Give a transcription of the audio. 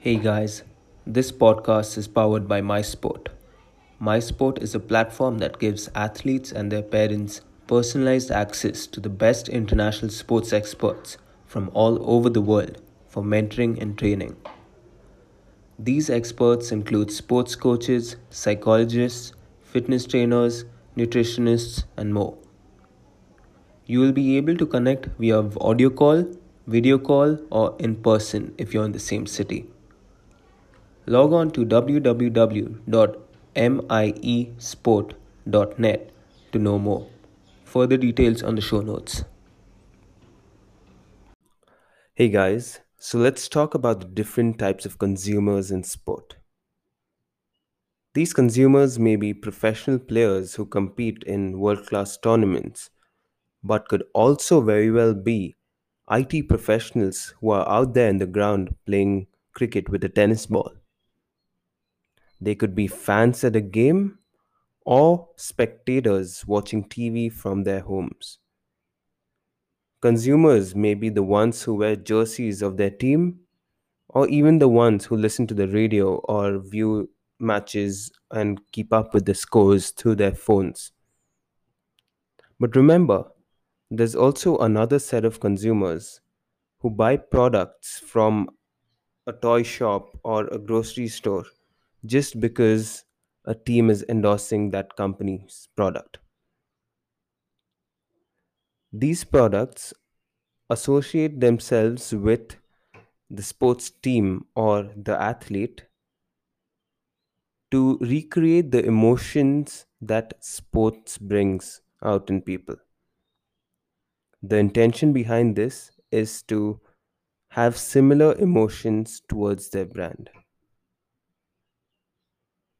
Hey guys, this podcast is powered by MySport. MySport is a platform that gives athletes and their parents personalized access to the best international sports experts from all over the world for mentoring and training. These experts include sports coaches, psychologists, fitness trainers, nutritionists, and more. You will be able to connect via audio call, video call, or in person if you're in the same city. Log on to www.mysport.net to know more. Further details on the show notes. Hey guys, so let's talk about the different types of consumers in sport. These consumers may be professional players who compete in world class tournaments, but could also very well be IT professionals who are out there in the ground playing cricket with a tennis ball. They could be fans at a game or spectators watching TV from their homes. Consumers may be the ones who wear jerseys of their team or even the ones who listen to the radio or view matches and keep up with the scores through their phones. But remember, there's also another set of consumers who buy products from a toy shop or a grocery store just because a team is endorsing that company's product. These products associate themselves with the sports team or the athlete to recreate the emotions that sports brings out in people. The intention behind this is to have similar emotions towards their brand.